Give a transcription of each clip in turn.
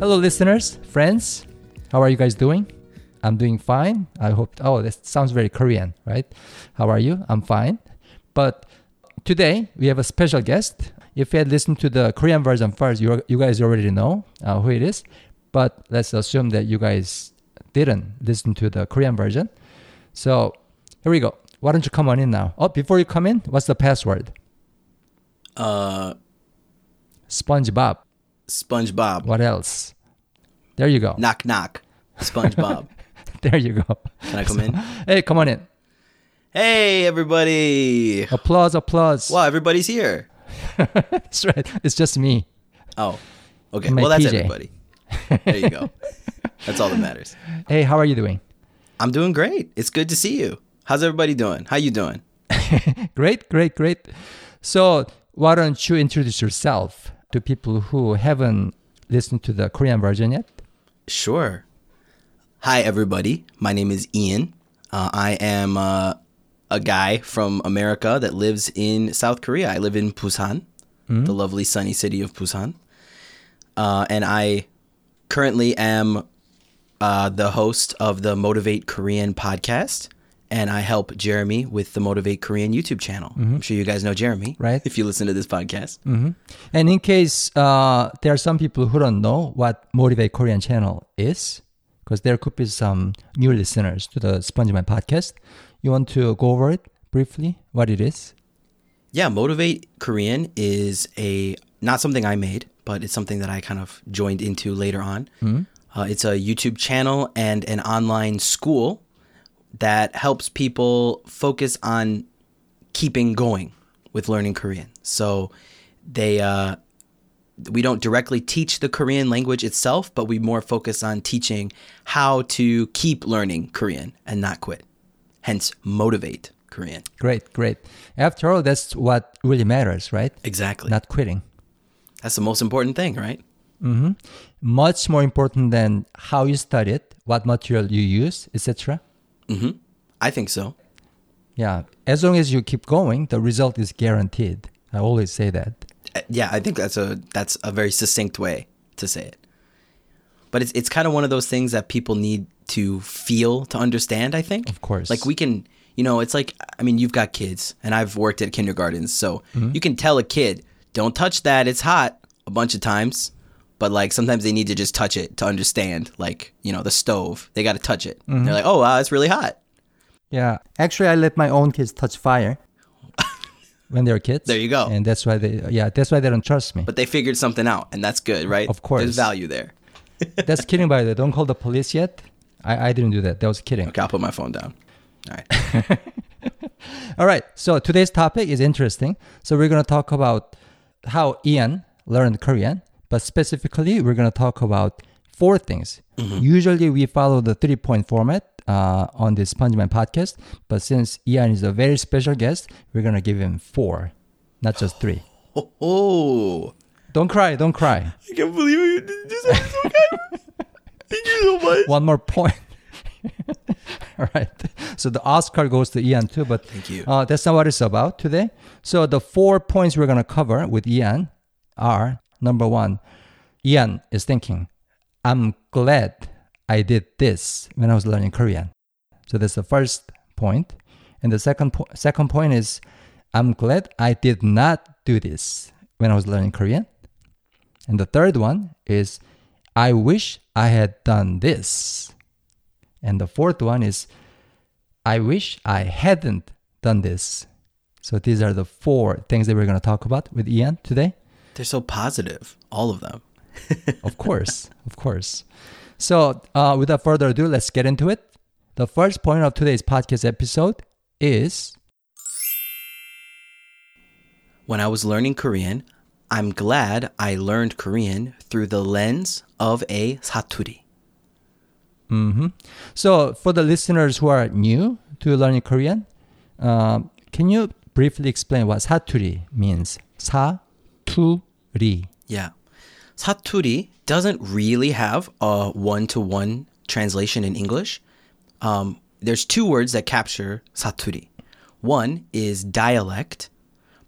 Hello, listeners, friends. How are you guys doing? I'm doing fine. I hope. Oh, that sounds very Korean, right? How are you? I'm fine. But today we have a special guest. If you had listened to the Korean version first, you you guys already know uh, who it is. But let's assume that you guys didn't listen to the Korean version. So here we go. Why don't you come on in now? Oh, before you come in, what's the password? Uh, SpongeBob. SpongeBob. What else? There you go. Knock knock. SpongeBob. There you go. Can I come in? Hey, come on in. Hey everybody! Applause, applause. Wow, everybody's here. That's right. It's just me. Oh, okay. Well, that's PJ. everybody. There you go. That's all that matters. Hey, how are you doing? I'm doing great. It's good to see you. How's everybody doing? How you doing? Great, great, great. So, why don't you introduce yourself to people who haven't listened to the Korean version yet? Sure. Hi, everybody. My name is Ian. Uh, I am uh, a guy from America that lives in South Korea. I live in Busan, the lovely sunny city of Busan. Uh, and I currently am uh, the host of the Motivate Korean podcast. And I help Jeremy with the Motivate Korean YouTube channel. I'm sure you guys know Jeremy, Right. If you listen to this podcast. And in case uh, there are some people who don't know what Motivate Korean channel is, because there could be some new listeners to the SpongeMind podcast, you want to go over it briefly, what it is? Yeah, Motivate Korean is a not something I made, but it's something that I kind of joined into later on. Uh, it's a YouTube channel and an online school that helps people focus on keeping going with learning Korean. So they uh, we don't directly teach the Korean language itself, but we more focus on teaching how to keep learning Korean and not quit. Hence, motivate Korean. Great, great. After all, that's what really matters, right? Exactly. Not quitting. That's the most important thing, right? Mm-hmm. Much more important than how you study it, what material you use, etc. I think so. Yeah, as long as you keep going, the result is guaranteed. I always say that. Uh, Yeah, I think that's a that's a very succinct way to say it. But it's it's kind of one of those things that people need to feel to understand, I think. Of course. Like we can, you know, it's like I mean, you've got kids and I've worked at kindergartens, so you can tell a kid, "Don't touch that, it's hot." a bunch of times. But like sometimes they need to just touch it to understand, like, you know, the stove. They got to touch it. Mm-hmm. They're like, "Oh, wow, it's really hot." Yeah, actually, I let my own kids touch fire when they were kids. There you go. And that's why they, yeah, that's why they don't trust me. But they figured something out, and that's good, right? Of course. There's value there. that's kidding, by the way. Don't call the police yet. I, I didn't do that. That was kidding. Okay, I'll put my phone down. All right. All right. So today's topic is interesting. So we're going to talk about how Ian learned Korean, but specifically, we're going to talk about four things. Usually, we follow the three point format uh, on the SpongeMind podcast, but since Ian is a very special guest, we're going to give him four, not just three. Oh, oh. Don't cry. Don't cry. I can't believe you did this. I'm so kind. Thank you so much. One more point. All right. So the Oscar goes to Ian too, but Thank you. Uh, that's not what it's about today. So the four points we're going to cover with Ian are number one, Ian is thinking, I'm glad I did this when I was learning Korean. So that's the first point. And the second, po- second point is, I'm glad I did not do this when I was learning Korean. And the third one is, I wish I had done this. And the fourth one is, I wish I hadn't done this. So these are the four things that we're going to talk about with Ian today. They're so positive, all of them. Of course, of course. So uh, without further ado, let's get into it. The first point of today's podcast episode is When I was learning Korean, I'm glad I learned Korean through the lens of a saturi. so for the listeners who are new to learning Korean, um, can you briefly explain what saturi means? Saturi. Yeah. Saturi doesn't really have a one to one translation in English. Um, there's two words that capture saturi. One is dialect,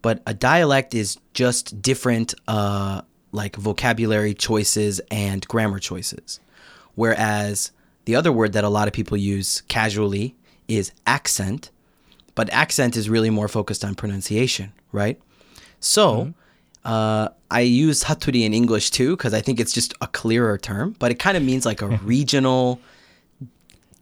but a dialect is just different uh, like vocabulary choices and grammar choices. Whereas the other word that a lot of people use casually is accent, but accent is really more focused on pronunciation, right? So uh, I use saturi in English too because I think it's just a clearer term, but it kind of means like a regional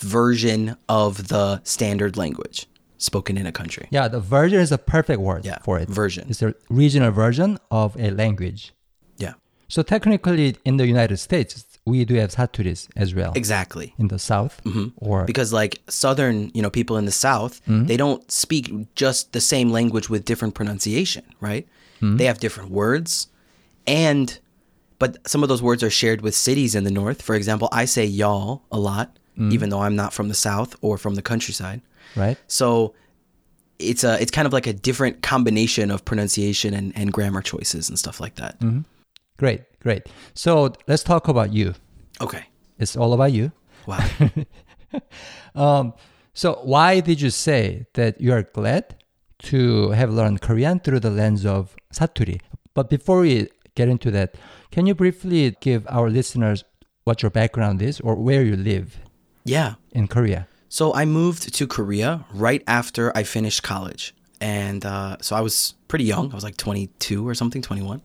version of the standard language spoken in a country. Yeah, the version is a perfect word Yeah, for it. version. It's a regional version of a language. Yeah, So technically, in the United States, we do have saturis as well. exactly. In the South, mm-hmm. or because like southern you know people in the south mm-hmm. they don't speak just the same language with different pronunciation right? Mm-hmm. They have different words. And but some of those words are shared with cities in the north. For example i say y'all a lot even though i'm not from the south or from the countryside. Right? so it's a it's kind of like a different combination of pronunciation and, and grammar choices and stuff like that. Great, great. So let's talk about you. okay It's all about you. wow Um, so why did you say that you are glad to have learned Korean through the lens of Saturi? But before we get into that, can you briefly give our listeners what your background is or where you live yeah in Korea? So I moved to Korea right after I finished college. And uh, so I was pretty young. I was like 22 or something, 21.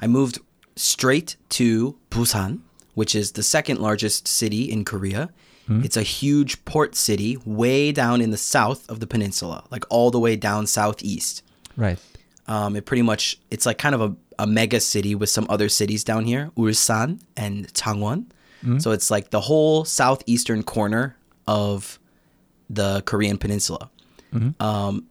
I moved straight to Busan, which is the second largest city in Korea. It's a huge port city way down in the south of the peninsula, like all the way down southeast. Right. Um, it pretty much it's like kind of a, a mega city with some other cities down here, Ulsan and Changwon. So it's like the whole southeastern corner of the Korean peninsula. Um,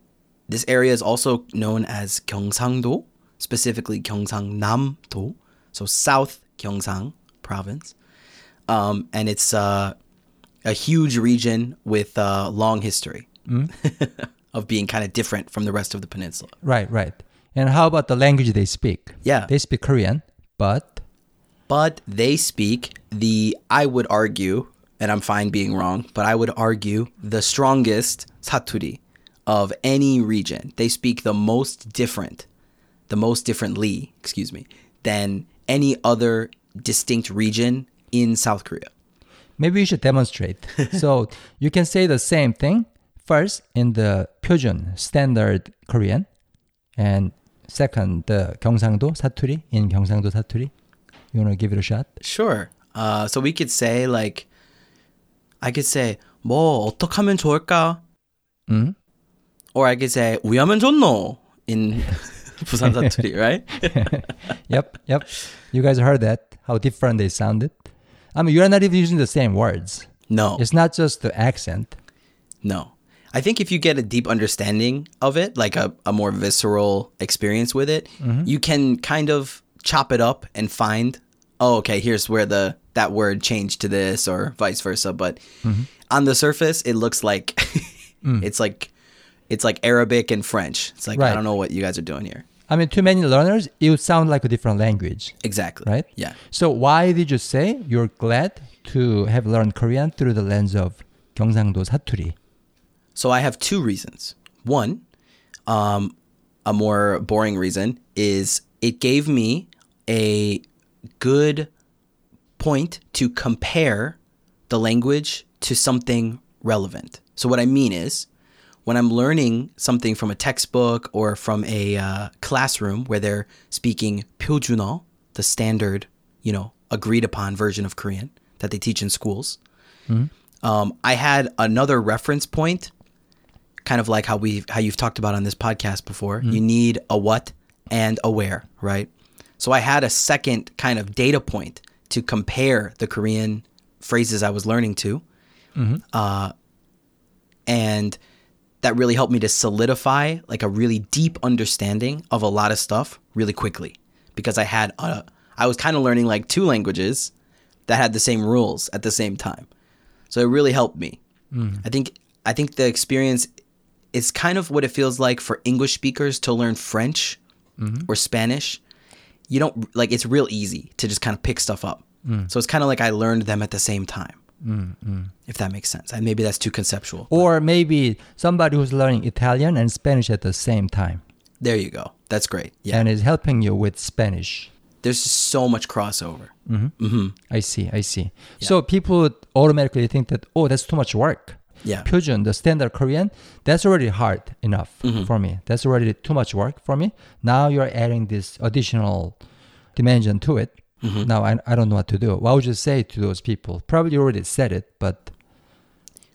this area is also known as Gyeongsang-do, specifically Gyeongsangnam-do, so South Gyeongsang province. Um, and it's uh, a huge region with a long history of being kind of different from the rest of the peninsula. Right, right. And how about the language they speak? Yeah. They speak Korean, but but they speak the I would argue, and I'm fine being wrong, but I would argue the strongest saturi of any region. They speak the most different, the most differently, excuse me, than any other distinct region in South Korea. maybe you should demonstrate. so you can say the same thing first in the 표준 standard Korean, and second the 경상도 사투리 in 경상도 사투리. You wanna give it a shot? Sure. Uh, so we could say like, I could say 뭐 어떡하면 좋을까, 음? or I could say 우야면 좋노 in Busan right? yep, yep. You guys heard that, how different they sounded. I mean, you're not even using the same words. No. It's not just the accent. No. I think if you get a deep understanding of it, like a, a more visceral experience with it, mm-hmm. you can kind of chop it up and find, oh, okay, here's where the that word changed to this or vice versa. But mm-hmm. on the surface, it looks like mm. it's like it's like Arabic and French. It's like right. I don't know what you guys are doing here. I mean, to many learners, it would sound like a different language, Exactly. right? Yeah. So why did you say you're glad to have learned Korean through the lens of 경상도 사투리? So I have two reasons. One, um, a more boring reason is it gave me a good point to compare the language to something relevant. So what I mean is, when I'm learning something from a textbook or from a uh, classroom where they're speaking Pyeojuno, the standard, you know, agreed upon version of Korean that they teach in schools, mm-hmm. um, I had another reference point, kind of like how we how you've talked about on this podcast before. Mm-hmm. You need a what and a where, right? So I had a second kind of data point to compare the Korean phrases I was learning to, mm-hmm. uh, and that really helped me to solidify like a really deep understanding of a lot of stuff really quickly because I had a, I was kind of learning like two languages that had the same rules at the same time. So it really helped me. Mm. I think I think the experience is kind of what it feels like for English speakers to learn French mm-hmm. or Spanish. You don't like it's real easy to just kind of pick stuff up. Mm. So it's kind of like I learned them at the same time. Mm-hmm. If that makes sense. And maybe that's too conceptual. Or maybe somebody who's learning Italian and Spanish at the same time There you go. That's great. Yeah. and is helping you with Spanish. there's just so much crossover. Mm-hmm. Mm-hmm. I see. I see. So people would automatically think that oh, that's too much work. Yeah. Pyojun, the standard Korean, that's already hard enough for me. That's already too much work for me. Now you're adding this additional dimension to it. Mm-hmm. Now I, I don't know what to do. What would you say to those people? Probably already said it, but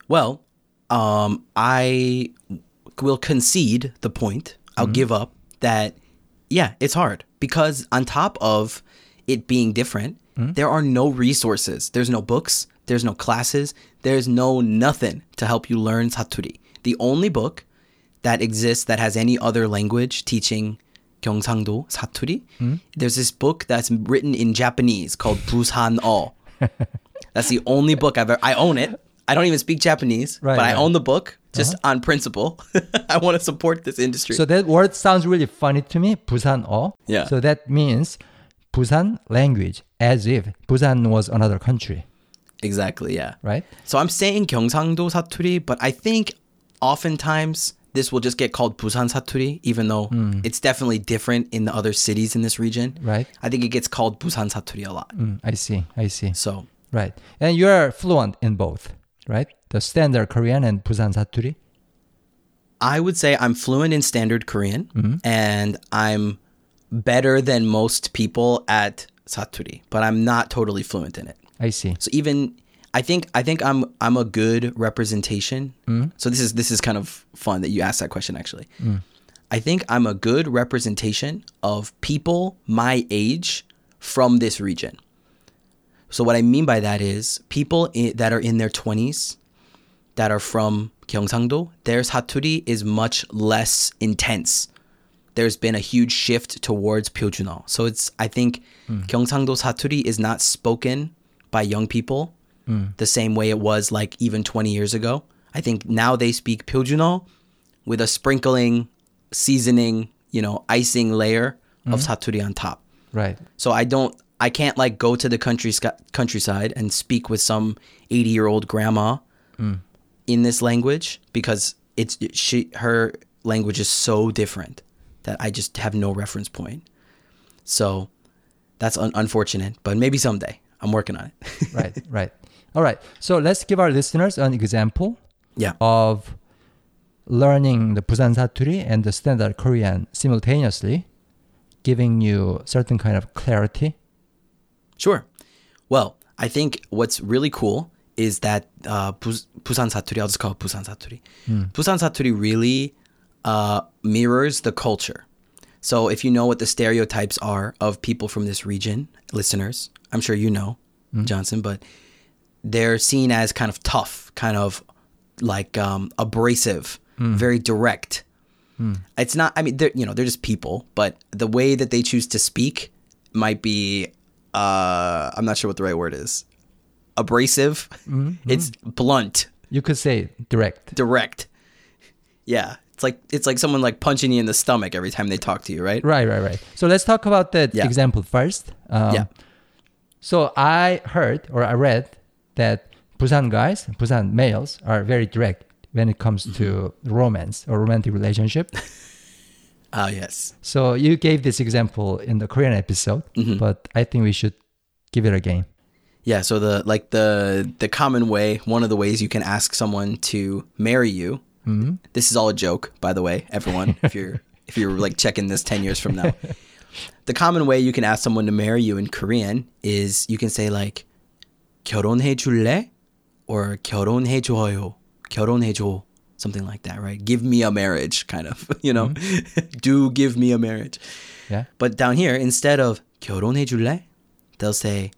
Well, um, I will concede the point. I'll mm-hmm. give up that, yeah, it's hard because on top of it being different, mm-hmm. there are no resources. There's no books. There's no classes. There's no nothing to help you learn Saturi. The only book that exists that has any other language teaching 경상도 사투리, there's this book that's written in Japanese called Busan어. That's the only book I've ever. I own it. I don't even speak Japanese, Right, but I right. own the book just on principle. I want to support this industry. so that word sounds really funny to me. 부산어. Yeah. So that means Busan language, as if Busan was another country, exactly, yeah. right? So I'm saying 경상도 사투리, but I think oftentimes this will just get called Busan Saturi, even though mm. it's definitely different in the other cities in this region. Right. I think it gets called Busan Saturi a lot. Mm, I see. I see. So. Right. And you are fluent in both, right? The standard Korean and Busan Saturi. I would say I'm fluent in standard Korean, mm-hmm. and I'm better than most people at Saturi, but I'm not totally fluent in it. I see. So even I think I think I'm I'm a good representation. Hmm? So this is this is kind of fun that you asked that question actually. Hmm. I think I'm a good representation of people my age from this region. So what I mean by that is people i that are in their 20s that are from Gyeongsangdo, their saturi is much less intense. There's been a huge shift towards Pyeojunal. So it's I think hmm. Gyeongsangdo saturi is not spoken by young people Mm. the same way it was like even 20 years ago. I think now they speak Pyeojunal with a sprinkling, seasoning, you know, icing layer of mm. saturi on top. Right. So I don't, I can't like go to the country countryside and speak with some 80 year old grandma mm. in this language because it's she her language is so different that I just have no reference point. So that's un- unfortunate, but maybe someday I'm working on it. Right. right. All right. So let's give our listeners an example yeah. of learning the Busan Saturi and the standard Korean simultaneously, giving you certain kind of clarity. Sure. Well, I think what's really cool is that uh, Bus- Busan Saturi, I'll just call it Busan Saturi. Busan Saturi really uh, mirrors the culture. So if you know what the stereotypes are of people from this region, listeners, I'm sure you know, Johnson, but they're seen as kind of tough, kind of like um, abrasive, very direct. It's not. I mean, they're you know they're just people, but the way that they choose to speak might be. Uh, I'm not sure what the right word is. Abrasive. It's blunt, You could say direct. direct. Yeah, it's like it's like someone like punching you in the stomach every time they talk to you, right? Right, right, right. So let's talk about that Yeah. example first. Um, Yeah. So I heard or I read that Busan guys, Busan males are very direct when it comes to mm-hmm. romance or romantic relationship. Ah, yes. so you gave this example in the Korean episode, mm-hmm. but I think we should give it again. Yeah, so the like the the common way, one of the ways you can ask someone to marry you. Mm-hmm. This is all a joke, by the way, everyone. if you're if you're like checking this ten years from now, the common way you can ask someone to marry you in Korean is you can say like 결혼해 줄래 or 결혼해 줘요, 결혼해 줘, something like that, right? Give me a marriage, kind of, you know. Do give me a marriage. Yeah. But down here, instead of 결혼해 줄래, they'll say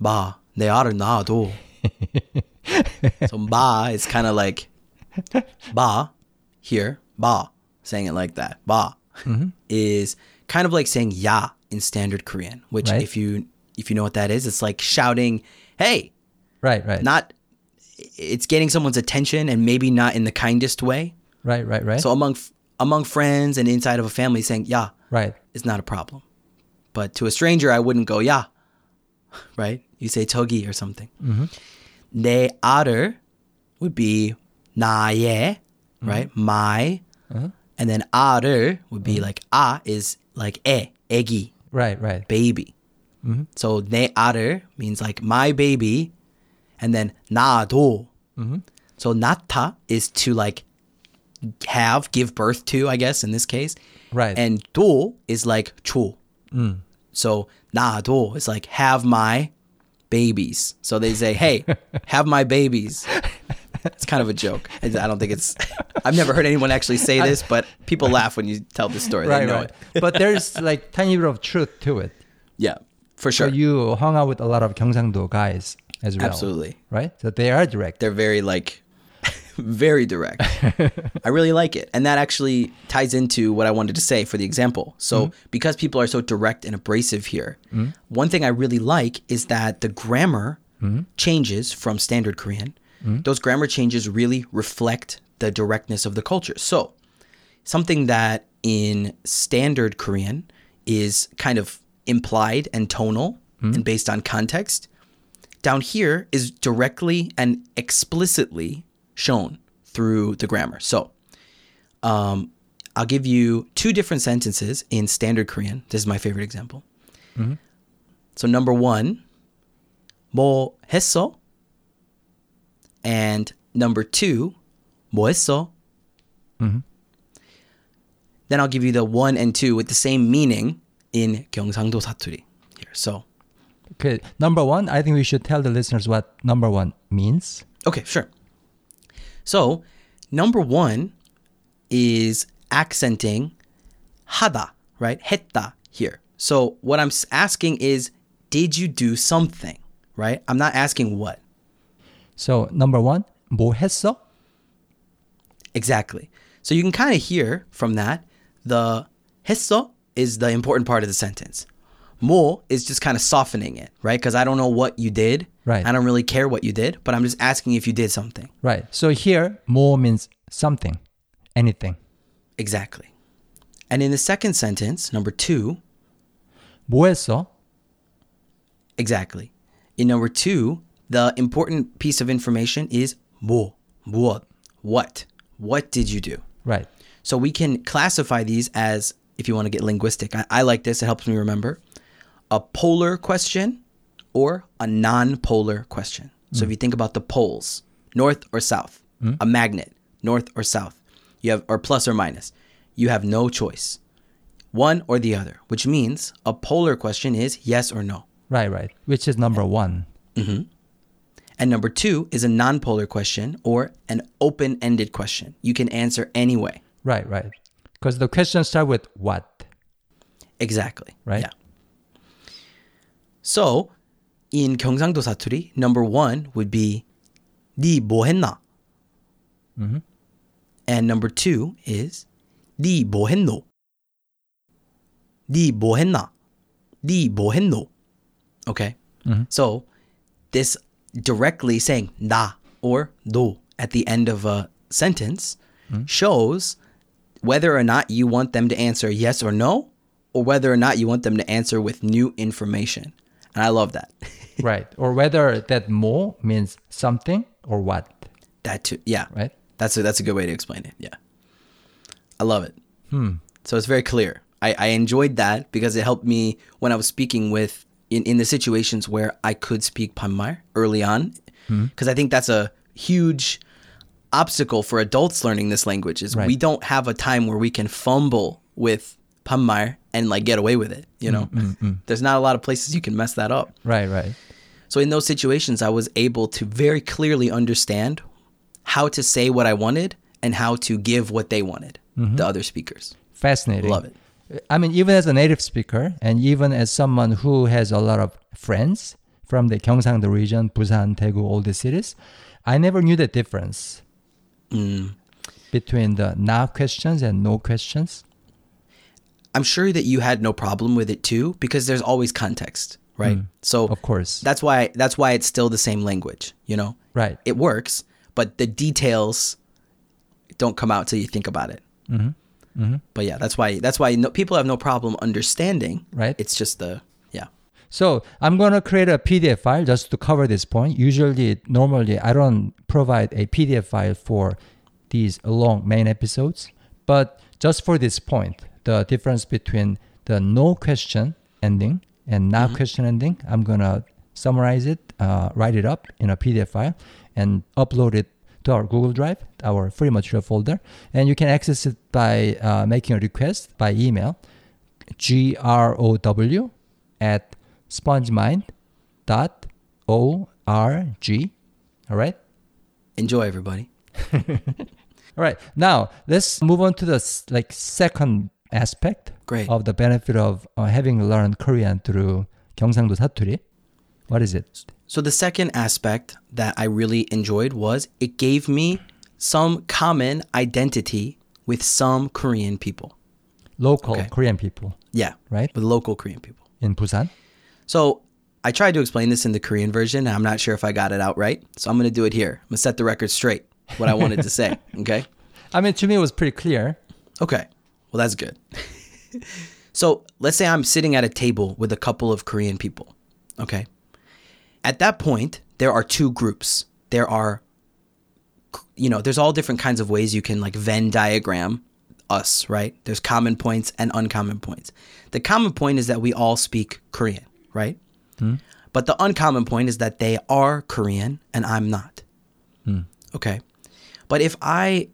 마, 내 알을 낳아도. so 마 is kind of like 마 here, 마, saying it like that. 마 is kind of like saying ya in standard Korean, which Right. if you if you know what that is, it's like shouting, "Hey!" Right, right. Not it's getting someone's attention and maybe not in the kindest way. right, right, right. So among among friends and inside of a family saying "ya" right. is not a problem. But to a stranger, I wouldn't go, yeah, right? You say togi or something. 내 아들 would be 나의, right? My. And then 아들 would be like, 아 is like 애, 애기. Right, right. baby. So 내 아들 means like my baby, and then 나도. So 나타 is to like have, give birth to, I guess in this case. Right. And 도 is like 줘. So 나도 is like have my babies. So they say, hey, have my babies. It's kind of a joke. I I don't think it's. I've never heard anyone actually say this, but people laugh when you tell this story. they right, know right. it. but there's like tiny bit of truth to it. Yeah, for So sure. you hung out with a lot of Gyeongsangdo guys as well. Absolutely. Right? So they are direct. They're very like very direct. I really like it. And that actually ties into what I wanted to say for the example. So, mm-hmm. because people are so direct and abrasive here, mm-hmm. one thing I really like is that the grammar mm-hmm. changes from standard Korean. Those grammar changes really reflect the directness of the culture. So, something that in standard Korean is kind of implied and tonal and based on context down here is directly and explicitly shown through the grammar. So, um, I'll give you two different sentences in standard Korean. This is my favorite example. So, number one, 뭐 했어? And number two, 뭐 했어? Then I'll give you the one and two with the same meaning in 경상도 사투리 here. So, Okay. Number one, I think we should tell the listeners what number one means. Okay, sure. So, number one is accenting 하다, right? 했다 here. So, what I'm s- asking is, did you do something, right? I'm not asking what. So number one, 뭐 했어? Exactly. So, you can kind of hear from that the 했어 is the important part of the sentence. 뭐 is just kind of softening it, right? Because I don't know what you did. Right. I don't really care what you did, but I'm just asking if you did something. Right. So here, 뭐 means something, anything. Exactly. And in the second sentence, number two, 뭐 했어? exactly. In number two, the important piece of information is 뭐, 무엇, what. What did you do? Right. So we can classify these as, if you want to get linguistic, I, I like this, it helps me remember, a polar question or a non polar question. So if mm. you think about the poles, north or south, hmm? a magnet, north or south, you have, or plus or minus, you have no choice, one or the other, which means a polar question is yes or no. Right, right. Which is number one. Mm-hmm. And number two is a non polar question or an open ended question. You can answer anyway. Right, right Because the questions start with what? Exactly. Right. Yeah. So in 경상도 사투리, number one would be 니 뭐 했나? And number two is 니 뭐 했노? 니 뭐 했나? 니 뭐 했노? Okay. So this directly saying 나 or 너 at the end of a sentence shows whether or not you want them to answer yes or no, or whether or not you want them to answer with new information. And I love that. right. Or whether that 뭐 means something or what. that too. Yeah. Right. That's a, that's a good way to explain it. Yeah. I love it. Hmm. So it's very clear. I, I enjoyed that because it helped me when I was speaking with in, in the situations where I could speak banmal early on. Because I think that's a huge obstacle for adults learning this language is Right. we don't have a time where we can fumble with banmal and like get away with it. You mm, know, mm, mm, there's not a lot of places you can mess that up. Right, right. So in those situations, I was able to very clearly understand how to say what I wanted and how to give what they wanted, mm-hmm. the other speakers. Fascinating. Love it. I mean, even as a native speaker and even as someone who has a lot of friends from the Gyeongsang region, Busan, Daegu, all the cities, I never knew the difference Mm. between the na questions and no questions. I'm sure that you had no problem with it too, because there's always context, right? Mm. So Of course. that's why that's why it's still the same language. You know, Right. it works, but the details don't come out till you think about it. Mm-hmm. Mm-hmm. But yeah, that's why that's why no, people have no problem understanding. Right. It's just the. So I'm gonna create a PDF file just to cover this point. Usually, normally I don't provide a PDF file for these long main episodes, but just for this point, the difference between the no question ending and not question ending. I'm gonna summarize it, uh, write it up in a PDF file, and upload it to our Google Drive, our free material folder. And you can access it by uh, making a request by email, G R O W at spongemind.org. All right. Enjoy, everybody. All right. Now let's move on to the s- like second aspect Great. of the benefit of uh, having learned Korean through 경상도 사투리. What is it? So the second aspect that I really enjoyed was it gave me some common identity with some Korean people. Local Okay. Korean people, Yeah, right? with local Korean people. In Busan. So I tried to explain this in the Korean version, and I'm not sure if I got it out right. So I'm going to do it here. I'm going to set the record straight, what I wanted to say. Okay. I mean, to me, it was pretty clear. Okay. Well, that's good. so let's say I'm sitting at a table with a couple of Korean people. Okay. At that point, there are two groups. There are, you know, there's all different kinds of ways you can like Venn diagram us, right? There's common points and uncommon points. The common point is that we all speak Korean, right? Mm. But the uncommon point is that they are Korean and I'm not. Mm. Okay. But if I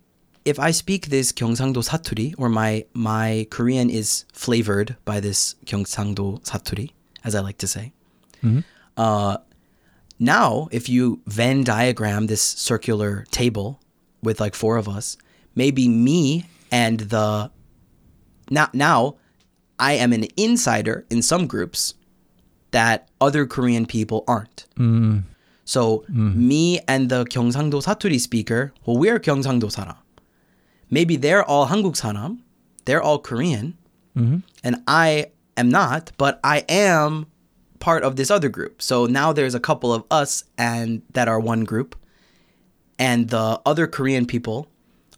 if I speak this Gyeongsangdo saturi or my my Korean is flavored by this Gyeongsangdo saturi, as I like to say. Mm-hmm. Uh, now, if you Venn diagram this circular table with like four of us, maybe me and the now now I am an insider in some groups that other Korean people aren't. Mm. So mm. me and the Gyeongsangdo Saturi speaker, well, we're Gyeongsangdo 사람. Maybe they're all 한국 사람, they're all Korean, mm-hmm. and I am not, but I am part of this other group. So now there's a couple of us and that are one group, and the other Korean people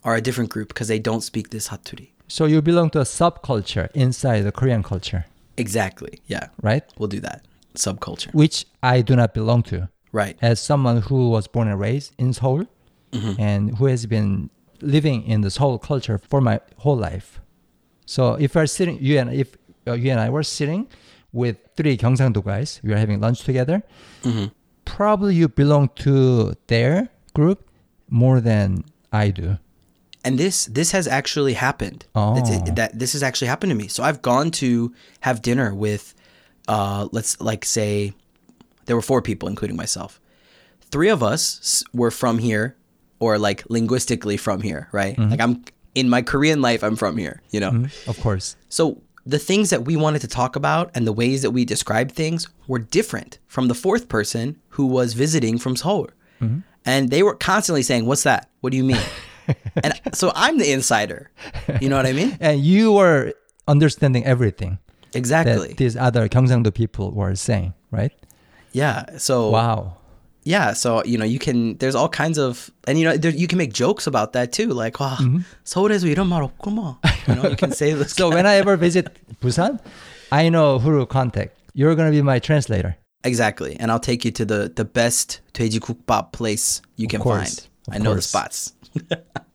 are a different group because they don't speak this Saturi. So you belong to a subculture inside the Korean culture. Exactly. Yeah. Right? We'll do that. Subculture. Which I do not belong to. Right. As someone who was born and raised in Seoul mm-hmm. and who has been living in this whole culture for my whole life. So if we're sitting, you and if uh, you and I were sitting with three Gyeongsangdo guys, we are having lunch together. Mm-hmm. Probably you belong to their group more than I do and this this has actually happened. Oh. It's- that this has actually happened to me. So I've gone to have dinner with, uh, let's like say, there were four people, including myself. Three of us were from here, or like linguistically from here, right? Mm-hmm. Like I'm in my Korean life, I'm from here, you know. Mm-hmm. Of course. So the things that we wanted to talk about and the ways that we describe things were different from the fourth person who was visiting from Seoul. Mm-hmm. And they were constantly saying, What's that? What do you mean? and so I'm the insider. You know what I mean? And you were understanding everything Exactly. that these other 경상도 people were saying, right? yeah. So Wow. yeah. So you know, you can. There's all kinds of, and you know, there, you can make jokes about that too. Like, wow, 서울에서 이런 말 없구만. You know, you can say this. So when I ever visit Busan, I know who to contact. You're gonna be my translator. exactly, and I'll take you to the the best 돼지국밥 place you can course. find. Of I know the course. spots.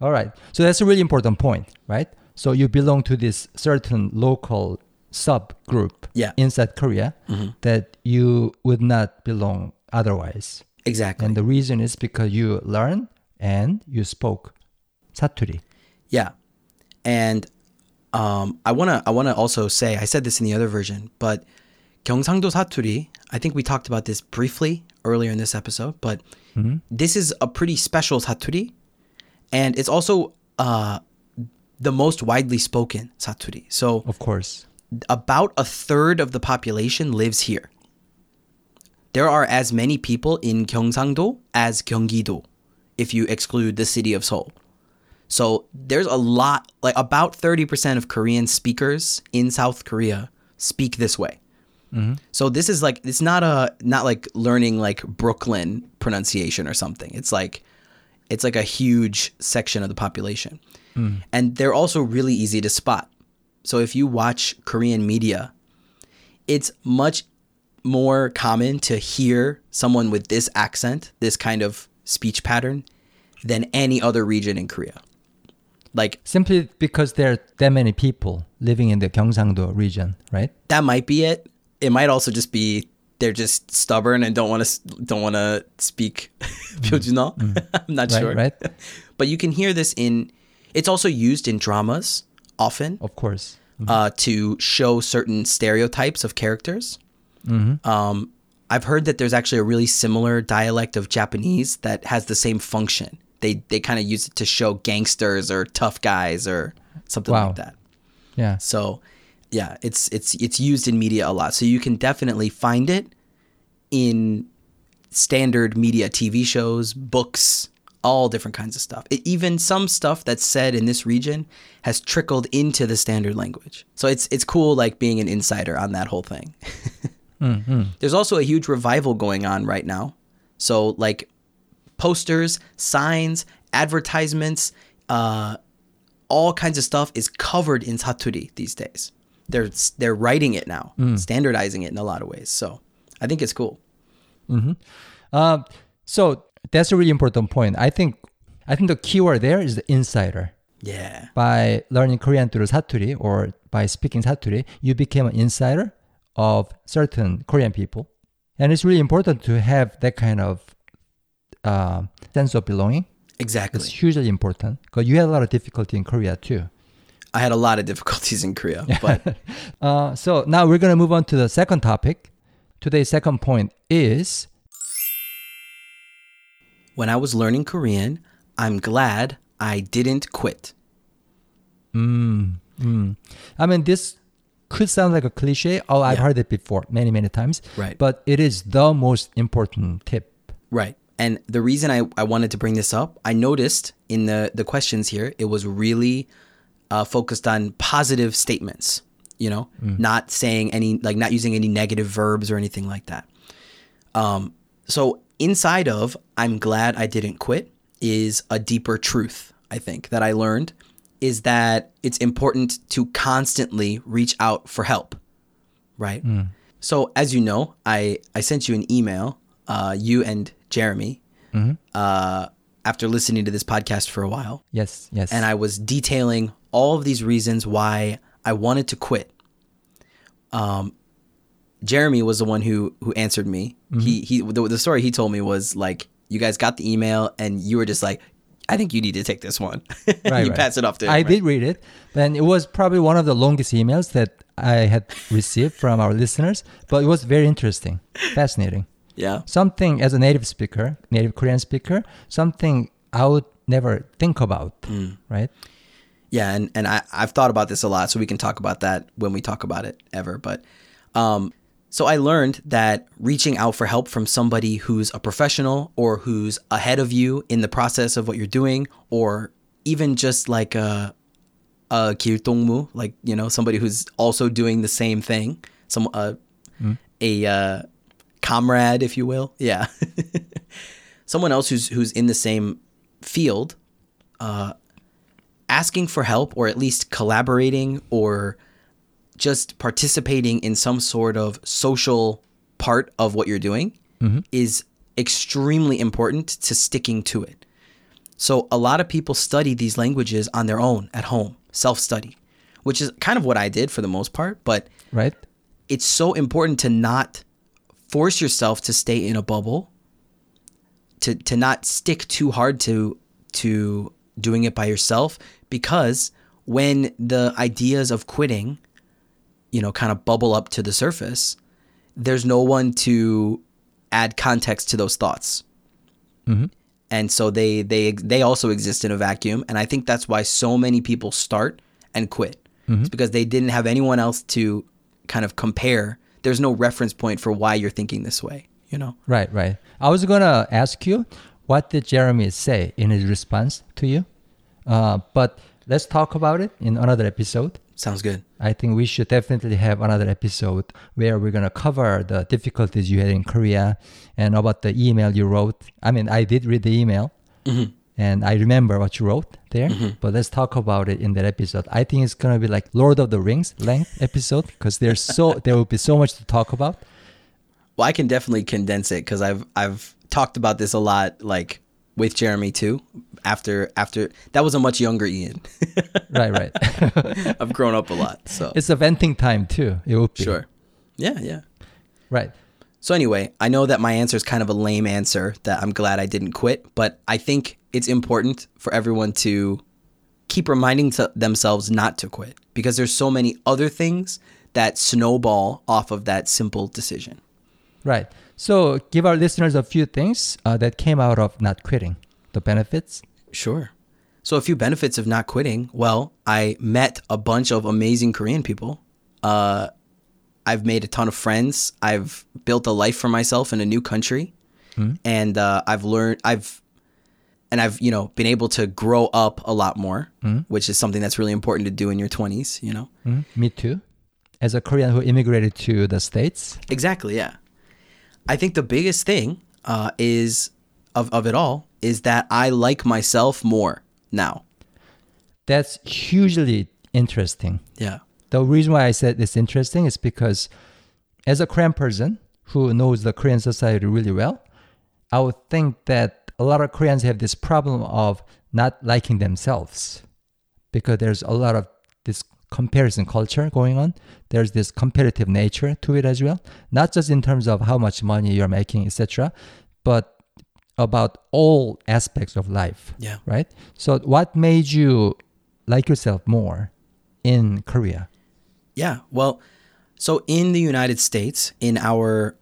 All right. So that's a really important point, right? So you belong to this certain local subgroup Yeah. inside Korea that you would not belong otherwise. Exactly. And the reason is because you learn and you spoke 사투리. Yeah. And um, I wanna I wanna also say I said this in the other version, but 경상도 사투리. I think we talked about this briefly earlier in this episode, but this is a pretty special 사투리, and it's also uh, the most widely spoken Saturi. So of course, about a third of the population lives here. There are as many people in Gyeongsangdo as Gyeonggi-do, if you exclude the city of Seoul. So there's a lot, like about 30% of Korean speakers in South Korea speak this way. Mm-hmm. So this is like it's not a not like learning like Brooklyn pronunciation or something. It's like it's like a huge section of the population. Hmm. And they're also really easy to spot. So if you watch Korean media, it's much more common to hear someone with this accent, this kind of speech pattern, than any other region in Korea. Like Simply because there are that many people living in the Gyeongsangdo region, right? that might be it. It might also just be they're just stubborn and don't want to don't want to speak Mm. mm. I'm not right, sure. Right. But you can hear this in it's also used in dramas often. Of course. Mm-hmm. Uh, to show certain stereotypes of characters. Mm-hmm. Um, I've heard that there's actually a really similar dialect of Japanese that has the same function. They they kind of use it to show gangsters or tough guys or something wow. like that. Yeah. So yeah, it's it's it's used in media a lot. So you can definitely find it in standard media TV shows, books, all different kinds of stuff. It, even some stuff that's said in this region has trickled into the standard language. So it's it's cool like being an insider on that whole thing. There's also a huge revival going on right now. So like posters, signs, advertisements, uh, all kinds of stuff is covered in Saturi these days. They're they're writing it now, standardizing it in a lot of ways. So I think it's cool. Uh, so that's a really important point. I think I think the keyword there is the insider. Yeah. By learning Korean through Saturi or by speaking Saturi, you became an insider of certain Korean people, and it's really important to have that kind of uh, sense of belonging. Exactly. It's hugely important because you had a lot of difficulty in Korea too. I had a lot of difficulties in Korea, but Uh, so now we're going to move on to the second topic. Today's second point is when I was learning Korean, I'm glad I didn't quit. I mean, this could sound like a cliche. Oh, I've Yeah. heard it before many, many times. Right. But it is the most important tip. Right. And the reason I, I wanted to bring this up, I noticed in the, the questions here, it was really uh, focused on positive statements, you know, not saying any, like not using any negative verbs or anything like that. Um, so inside of I'm glad I didn't quit is a deeper truth, I think, that I learned is that it's important to constantly reach out for help right? So as you know, I I sent you an email, uh, you and Jeremy, uh, after listening to this podcast for a while, Yes, yes. and I was detailing all of these reasons why I wanted to quit. Um, Jeremy was the one who who answered me. He he the, the story he told me was like you guys got the email and you were just like, I think you need to take this one. Right, you right. pass it off to him. I right? did read it, and it was probably one of the longest emails that I had received from our listeners. But it was very interesting, fascinating. Yeah. Something as a native speaker, native Korean speaker, something I would never think about, Mm. right? Yeah, and, and I, I've thought about this a lot, so we can talk about that when we talk about it ever. But um, so I learned that reaching out for help from somebody who's a professional or who's ahead of you in the process of what you're doing, or even just like a a kiltongmu, like you know somebody who's also doing the same thing, some uh, a uh, comrade, if you will, yeah, someone else who's who's in the same field asking for help or at least collaborating or just participating in some sort of social part of what you're doing mm-hmm. is extremely important to sticking to it. So a lot of people study these languages on their own at home, self-study, which is kind of what I did for the most part, but Right? it's so important to not force yourself to stay in a bubble to to not stick too hard to to doing it by yourself because when the ideas of quitting you know kind of bubble up to the surface there's no one to add context to those thoughts. Mm-hmm. And so they they they also exist in a vacuum. And i think that's why so many people start and quit. Mm-hmm. It's because they didn't have anyone else to kind of compare. There's no reference point for why you're thinking this way you know? Right, right. I was gonna ask you, what did Jeremy say in his response to you? Uh, but let's talk about it in another episode. sounds good I think we should definitely have another episode where we're gonna cover the difficulties you had in Korea and about the email you wrote. I mean, I did read the email, and I remember what you wrote there. But let's talk about it in that episode. I think it's gonna be like Lord of the Rings length episode because there's so there will be so much to talk about. Well, I can definitely condense it because I've I've talked about this a lot, like with Jeremy too. After after that was a much younger Ian. Right, right. I've grown up a lot, so it's a venting time too. It would be. sure. Yeah, yeah. Right. So anyway, I know that my answer is kind of a lame answer that I'm glad I didn't quit, but I think it's important for everyone to keep reminding themselves not to quit because there's so many other things that snowball off of that simple decision. Right. So give our listeners a few things uh, that came out of not quitting. The benefits. Sure. So a few benefits of not quitting. Well, I met a bunch of amazing Korean people. Uh, I've made a ton of friends. I've built a life for myself in a new country, and uh, I've learned. I've and I've you know been able to grow up a lot more, which is something that's really important to do in your twenties. You know. Mm, me too. As a Korean who immigrated to the States. Exactly. Yeah. I think the biggest thing uh, is of of it all is that I like myself more now. That's hugely interesting. Yeah. The reason why I said it's interesting is because as a Korean person who knows the Korean society really well, I would think that a lot of Koreans have this problem of not liking themselves because there's a lot of this comparison culture going on. There's this competitive nature to it as well, not just in terms of how much money you're making, etc., but about all aspects of life Yeah. right? So, what made you like yourself more in Korea? Yeah. Well, so in the United States, in our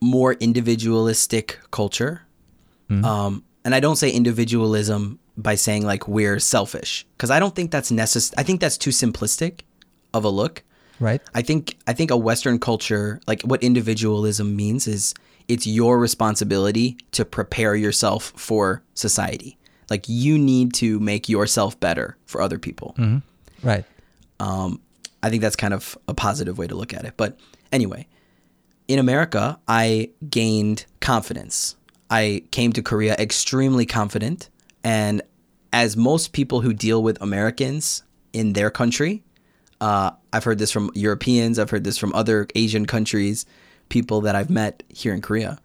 more individualistic culture, um, and I don't say individualism by saying like we're selfish, because I don't think that's necessary. I think that's too simplistic of a look. Right? I think I think a Western culture, like what individualism means, is it's your responsibility to prepare yourself for society. Like you need to make yourself better for other people. Right. Um, I think that's kind of a positive way to look at it. But anyway, in America, I gained confidence. I came to Korea extremely confident. And as most people who deal with Americans in their country, uh, I've heard this from Europeans, I've heard this from other Asian countries, people that I've met here in Korea,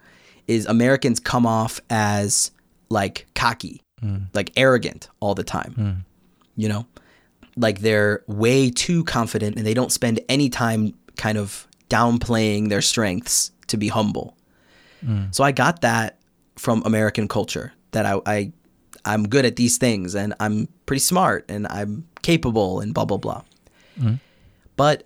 is Americans come off as like cocky, mm. like arrogant all the time. Mm. You know? like they're way too confident and they don't spend any time kind of downplaying their strengths to be humble. Mm. So I got that from American culture that I, I I'm good at these things and I'm pretty smart and I'm capable and blah blah blah. But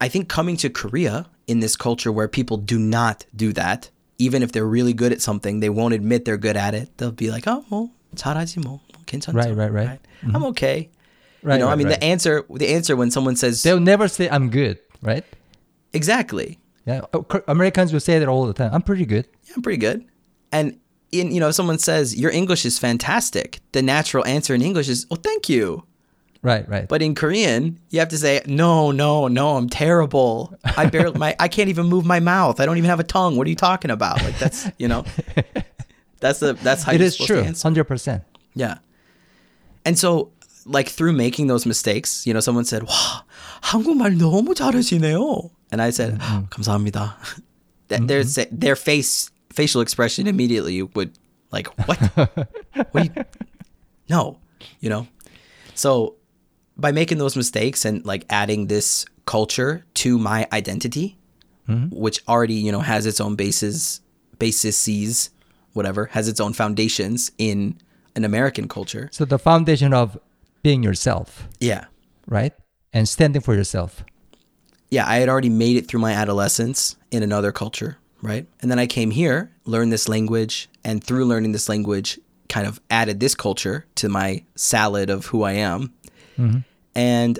I think coming to Korea in this culture where people do not do that, even if they're really good at something, they won't admit they're good at it. They'll be like, "Oh, 뭐 잘하지 뭐, 괜찮죠." Right, right, right. I'm okay. Right. you know, I right, mean, right. the answer, the answer when someone says they'll never say I'm good, right? exactly, Yeah. Oh, Ko- Americans will say that all the time. I'm pretty good. yeah, I'm pretty good, and in you know, if someone says your English is fantastic, the natural answer in English is, "Oh, thank you." Right, right. But in Korean, you have to say, "No, no, no, I'm terrible. I barely, my, I can't even move my mouth. I don't even have a tongue. What are you talking about?" Like that's, you know, that's the that's how it you're is supposed true. to answer. Hundred percent. Yeah. And so, like through making those mistakes, you know, someone said, "와, 한국말 너무 잘하시네요." And I said, "감사합니다." That their sa- their face facial expression immediately would like, "What? No." You know. So, by making those mistakes and like adding this culture to my identity, mm-hmm. which already, you know, has its own bases, bases, whatever, has its own foundations in an American culture. So the foundation of being yourself, Yeah. right, and standing for yourself. Yeah, I had already made it through my adolescence in another culture, right? And then I came here, learned this language, and through learning this language, kind of added this culture to my salad of who I am. Mm-hmm. And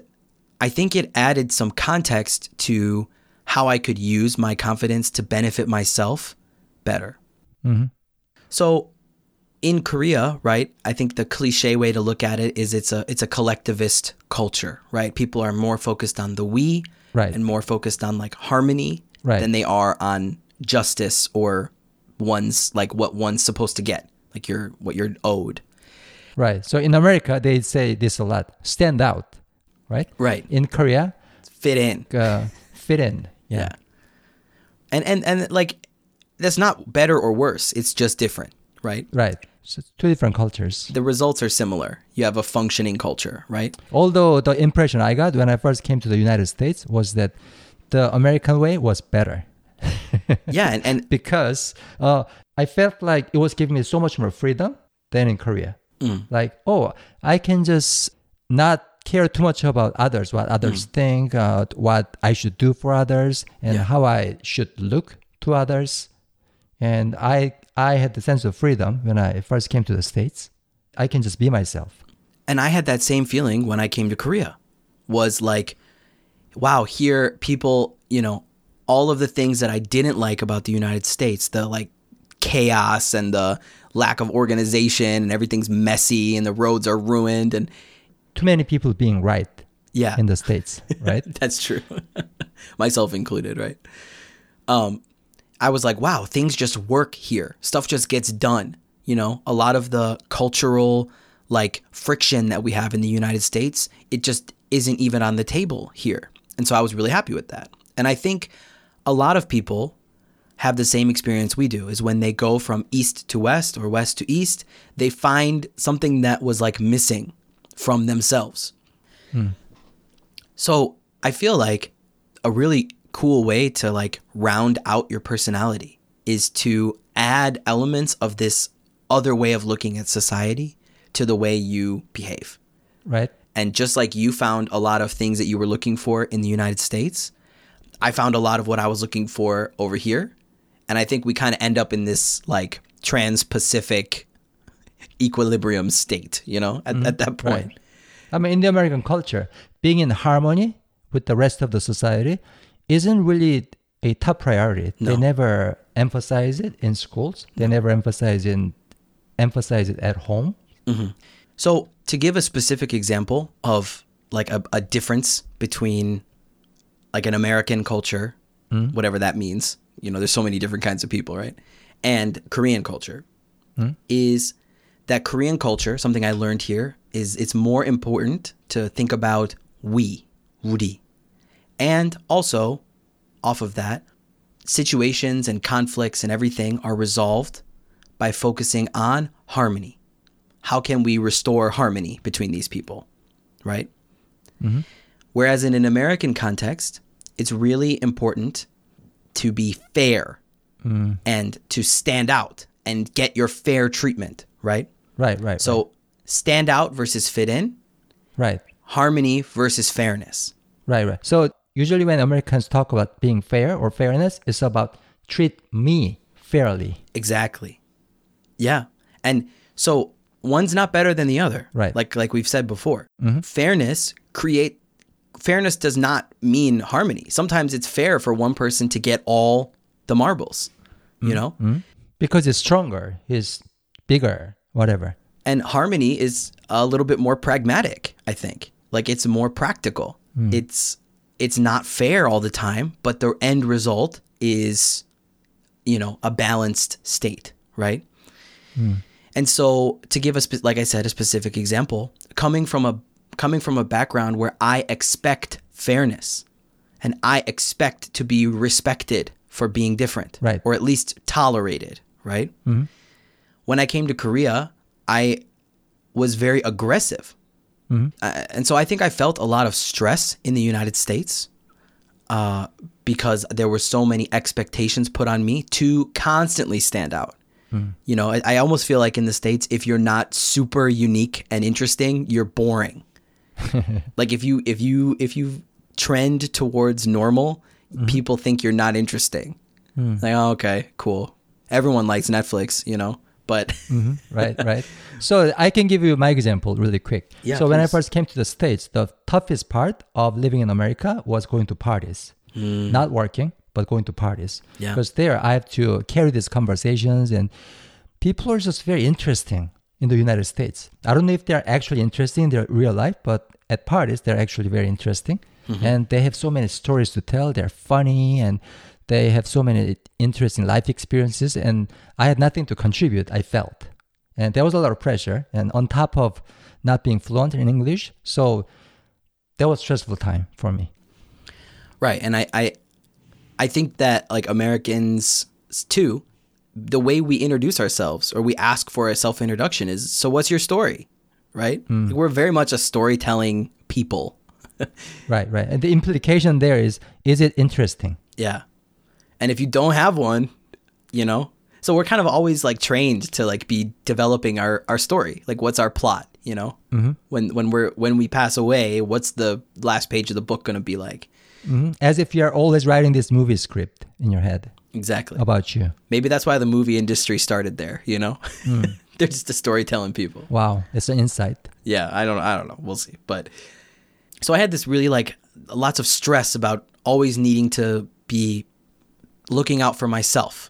I think it added some context to how I could use my confidence to benefit myself better. Mm-hmm. So in Korea, right? I think the cliche way to look at it is it's a it's a collectivist culture, right? People are more focused on the we Right. and more focused on like harmony Right. than they are on justice or one's like what one's supposed to get, like you're what you're owed. Right. So in America, they say this a lot: stand out, right? Right. In Korea, Fit in. uh, fit in. Yeah. And and and like that's not better or worse. It's just different, right? Right. So it's two different cultures. The results are similar. You have a functioning culture, right? Although the impression I got when I first came to the United States was that the American way was better. Yeah, and, and because uh, I felt like it was giving me so much more freedom than in Korea. Like, oh, I can just not care too much about others, what others think, uh, what I should do for others, and Yeah. how I should look to others. And I, I had the sense of freedom when I first came to the States. I can just be myself. and I had that same feeling when I came to Korea. Was like, wow, here people, you know, all of the things that I didn't like about the United States, the like chaos and the lack of organization and everything's messy and the roads are ruined and Too many people being right yeah. in the States, right? That's true. Myself included, right? Um, I was like, wow, things just work here. Stuff just gets done. You know, a lot of the cultural like friction that we have in the United States, it just isn't even on the table here. And so I was really happy with that. And I think a lot of people have the same experience we do is when they go from east to west or west to east, they find something that was like missing from themselves. Hmm. So I feel like a really cool way to like round out your personality is to add elements of this other way of looking at society to the way you behave. right? And just like you found a lot of things that you were looking for in the United States, I found a lot of what I was looking for over here. And I think we kind of end up in this like trans Pacific equilibrium state, you know, at, mm-hmm. at that point. Right. I mean, in the American culture, being in harmony with the rest of the society isn't really a top priority. They never emphasize it in schools. They never emphasize in emphasize it at home. Mm-hmm. So, to give a specific example of like a, a difference between like an American culture, hmm? whatever that means, you know, there's so many different kinds of people, right? And Korean culture hmm? is that Korean culture, something I learned here, is it's more important to think about we, 우리. And also, off of that, situations and conflicts and everything are resolved by focusing on harmony how can we restore harmony between these people, right? Mm-hmm. Whereas in an American context, it's really important to be fair mm. and to stand out and get your fair treatment, right? Right, right. So stand out versus fit in, right, harmony versus fairness. right, right. So usually when Americans talk about being fair or fairness, it's about treat me fairly. Exactly. Yeah. And so one's not better than the other. Right. Like like we've said before. Mm-hmm. Fairness create fairness does not mean harmony. Sometimes it's fair for one person to get all the marbles. You mm, know? Mm. Because it's stronger, it's bigger, whatever. And harmony is a little bit more pragmatic, I think. Like it's more practical. Mm. It's it's not fair all the time, but the end result is you know, a balanced state, right? And so to give us like I said a specific example, coming from a coming from a background where I expect fairness and I expect to be respected for being different Right. or at least tolerated, right? When I came to Korea, I was very aggressive. Uh, and so I think I felt a lot of stress in the United States uh, because there were so many expectations put on me to constantly stand out. You know, I, I almost feel like in the States, if you're not super unique and interesting, you're boring. like if you if you if you trend towards normal, mm-hmm. people think you're not interesting. Hmm. Like, oh, okay, cool. Everyone likes Netflix, you know, but mm-hmm. right, right. So I can give you my example really quick. Yeah, so when I first came to the States, the toughest part of living in America was going to parties. Hmm. Not working, but going to parties. Yeah. Because there I have to carry these conversations and people are just very interesting in the United States. I don't know if they're actually interesting in their real life, but at parties they're actually very interesting. Mm-hmm. And they have so many stories to tell. They're funny and they have so many interesting life experiences. And I had nothing to contribute, I felt. And there was a lot of pressure. And on top of not being fluent in English, so that was stressful time for me. Right, and I, I, I think that like Americans too, the way we introduce ourselves or we ask for a self introduction is so what's your story? Right? We're very much a storytelling people. Right, right. And the implication there is is it interesting? Yeah. And if you don't have one, you know, so we're kind of always like trained to like be developing our our story. Like what's our plot, you know? Mm-hmm. When when we're when we pass away, what's the last page of the book going to be like? hmm As if you're always writing this movie script in your head Exactly. about you. Maybe that's why the movie industry started there, you know? Hmm. They're just the storytelling people. Wow, it's an insight. yeah i don't i don't know we'll see but so i had this really like lots of stress about always needing to be looking out for myself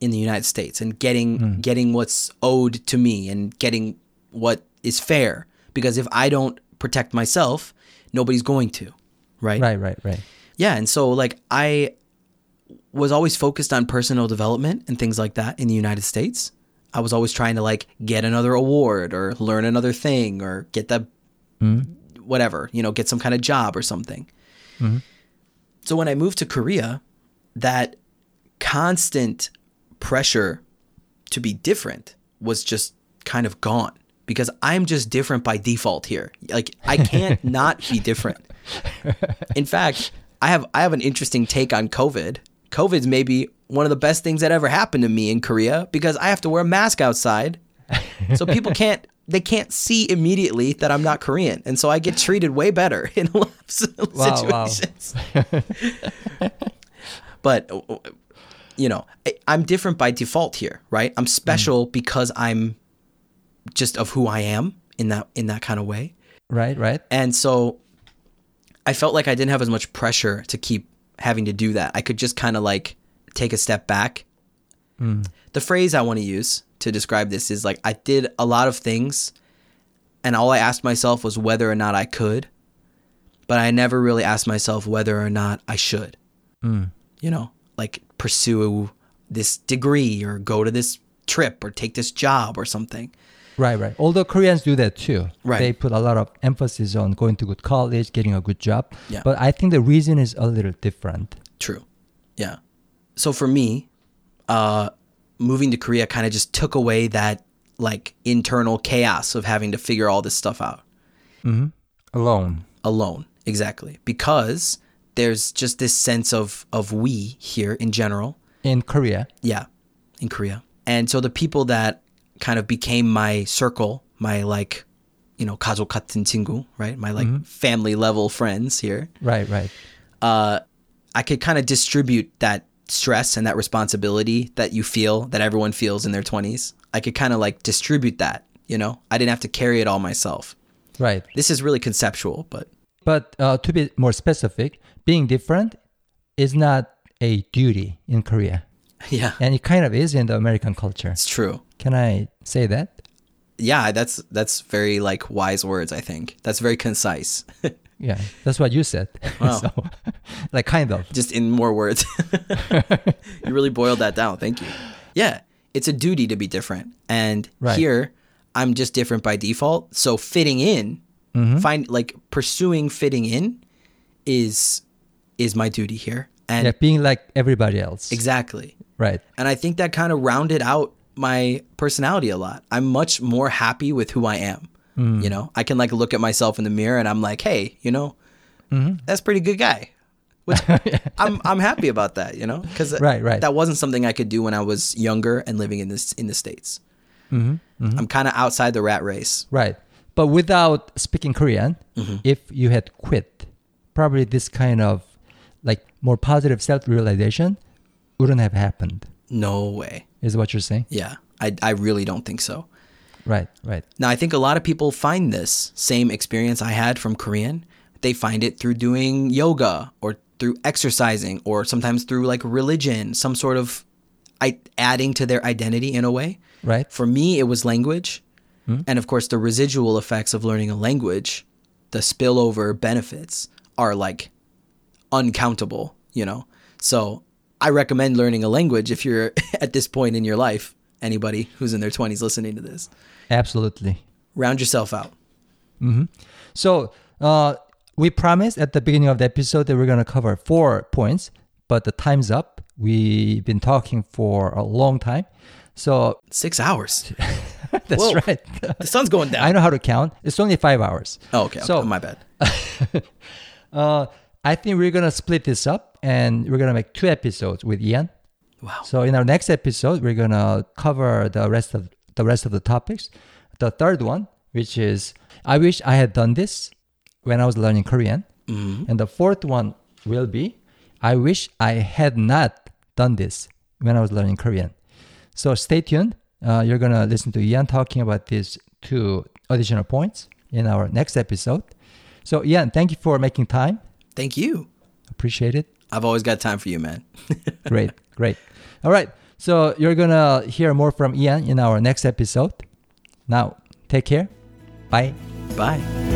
in the united states and getting hmm. getting what's owed to me and getting what is fair because if i don't protect myself nobody's going to right Right, right, right. yeah and so like i was always focused on personal development and things like that in the united states. I was always trying to like get another award or learn another thing or get that mm-hmm. whatever you know get some kind of job or something. Mm-hmm. So when i moved to korea that constant pressure to be different was just kind of gone because i'm just different by default here. Like i can't not be different. In fact, I have I have an interesting take on COVID. COVID's maybe one of the best things that ever happened to me in Korea because I have to wear a mask outside. So people can't they can't see immediately that I'm not Korean. And so I get treated way better in a lot of Wow, wow. situations. but uh, you know, I- I'm different by default here, right? I'm special because I'm just of who I am in that in that kind of way. Right, right. And so I felt like I didn't have as much pressure to keep having to do that. I could just kind of like take a step back. Hmm. The phrase I want to use to describe this is like I did a lot of things and all I asked myself was whether or not I could, but I never really asked myself whether or not I should. Hmm. You know, like pursue this degree or go to this trip or take this job or something. Right, right. Although Koreans do that too. Right. They put a lot of emphasis on going to good college, getting a good job. Yeah. But I think the reason is a little different. True. Yeah. So for me, uh, moving to Korea kind of just took away that like internal chaos of having to figure all this stuff out Mm-hmm. Alone. alone. Exactly. Because there's just this sense of of we here in general. In Korea. Yeah, in Korea. And so the people that kind of became my circle, my like, you know, kazo tingu, right? My like mm-hmm. family level friends here. Right, right. Uh, I could kind of distribute that stress and that responsibility that you feel, that everyone feels in their 20s. I could kind of like distribute that, you know? I didn't have to carry it all myself. Right. This is really conceptual, but. But uh, to be more specific, being different is not a duty in Korea. Yeah. And it kind of is in the American culture. It's true. Can I say that? Yeah, that's that's very like wise words, I think. That's very concise. Yeah, that's what you said. Wow. so, like, kind of. Just in more words. you really boiled that down. Thank you. Yeah, it's a duty to be different. And Right. here, I'm just different by default. So fitting in, mm-hmm. find like pursuing fitting in is is my duty here. And Yeah, being like everybody else. exactly. Right. And I think that kind of rounded out my personality a lot. I'm much more happy with who I am. Mm. You know, I can like look at myself in the mirror and I'm like, hey, you know, mm-hmm. that's a pretty good guy. Which I'm I'm happy about that, you know, because Right, right. that wasn't something I could do when I was younger and living in this in the states. Mm-hmm, mm-hmm. I'm kind of outside the rat race. Right. But without speaking Korean, Mm-hmm. if you had quit, probably this kind of like more positive self realization wouldn't have happened, No way. is what you're saying? Yeah, I I really don't think so. Right, right. Now, I think a lot of people find this same experience I had from Korean. They find it through doing yoga or through exercising or sometimes through like religion, some sort of I, adding to their identity in a way. Right? For me, it was language. Hmm? And of course, the residual effects of learning a language, the spillover benefits are like uncountable, you know? So I recommend learning a language if you're at this point in your life, anybody who's in their 20s listening to this. Absolutely. Round yourself out. So uh, we promised at the beginning of the episode that we're going to cover four points, but the time's up. We've been talking for a long time. So Six hours. that's Whoa. right. The sun's going down. I know how to count. It's only five hours. Oh, okay. So- my bad. Uh, I think we're gonna split this up and we're gonna make two episodes with Ian. Wow. So in our next episode, we're gonna cover the rest of the rest of the topics. The third one, which is I wish I had done this when I was learning Korean, Mhm. and the fourth one will be I wish I had not done this when I was learning Korean. So stay tuned. Uh, you're gonna listen to Ian talking about these two additional points in our next episode. So Ian, thank you for making time. Thank you. Appreciate it. I've always got time for you, man. great, great. All right. So you're going to hear more from Ian in our next episode. Now, take care. Bye. Bye.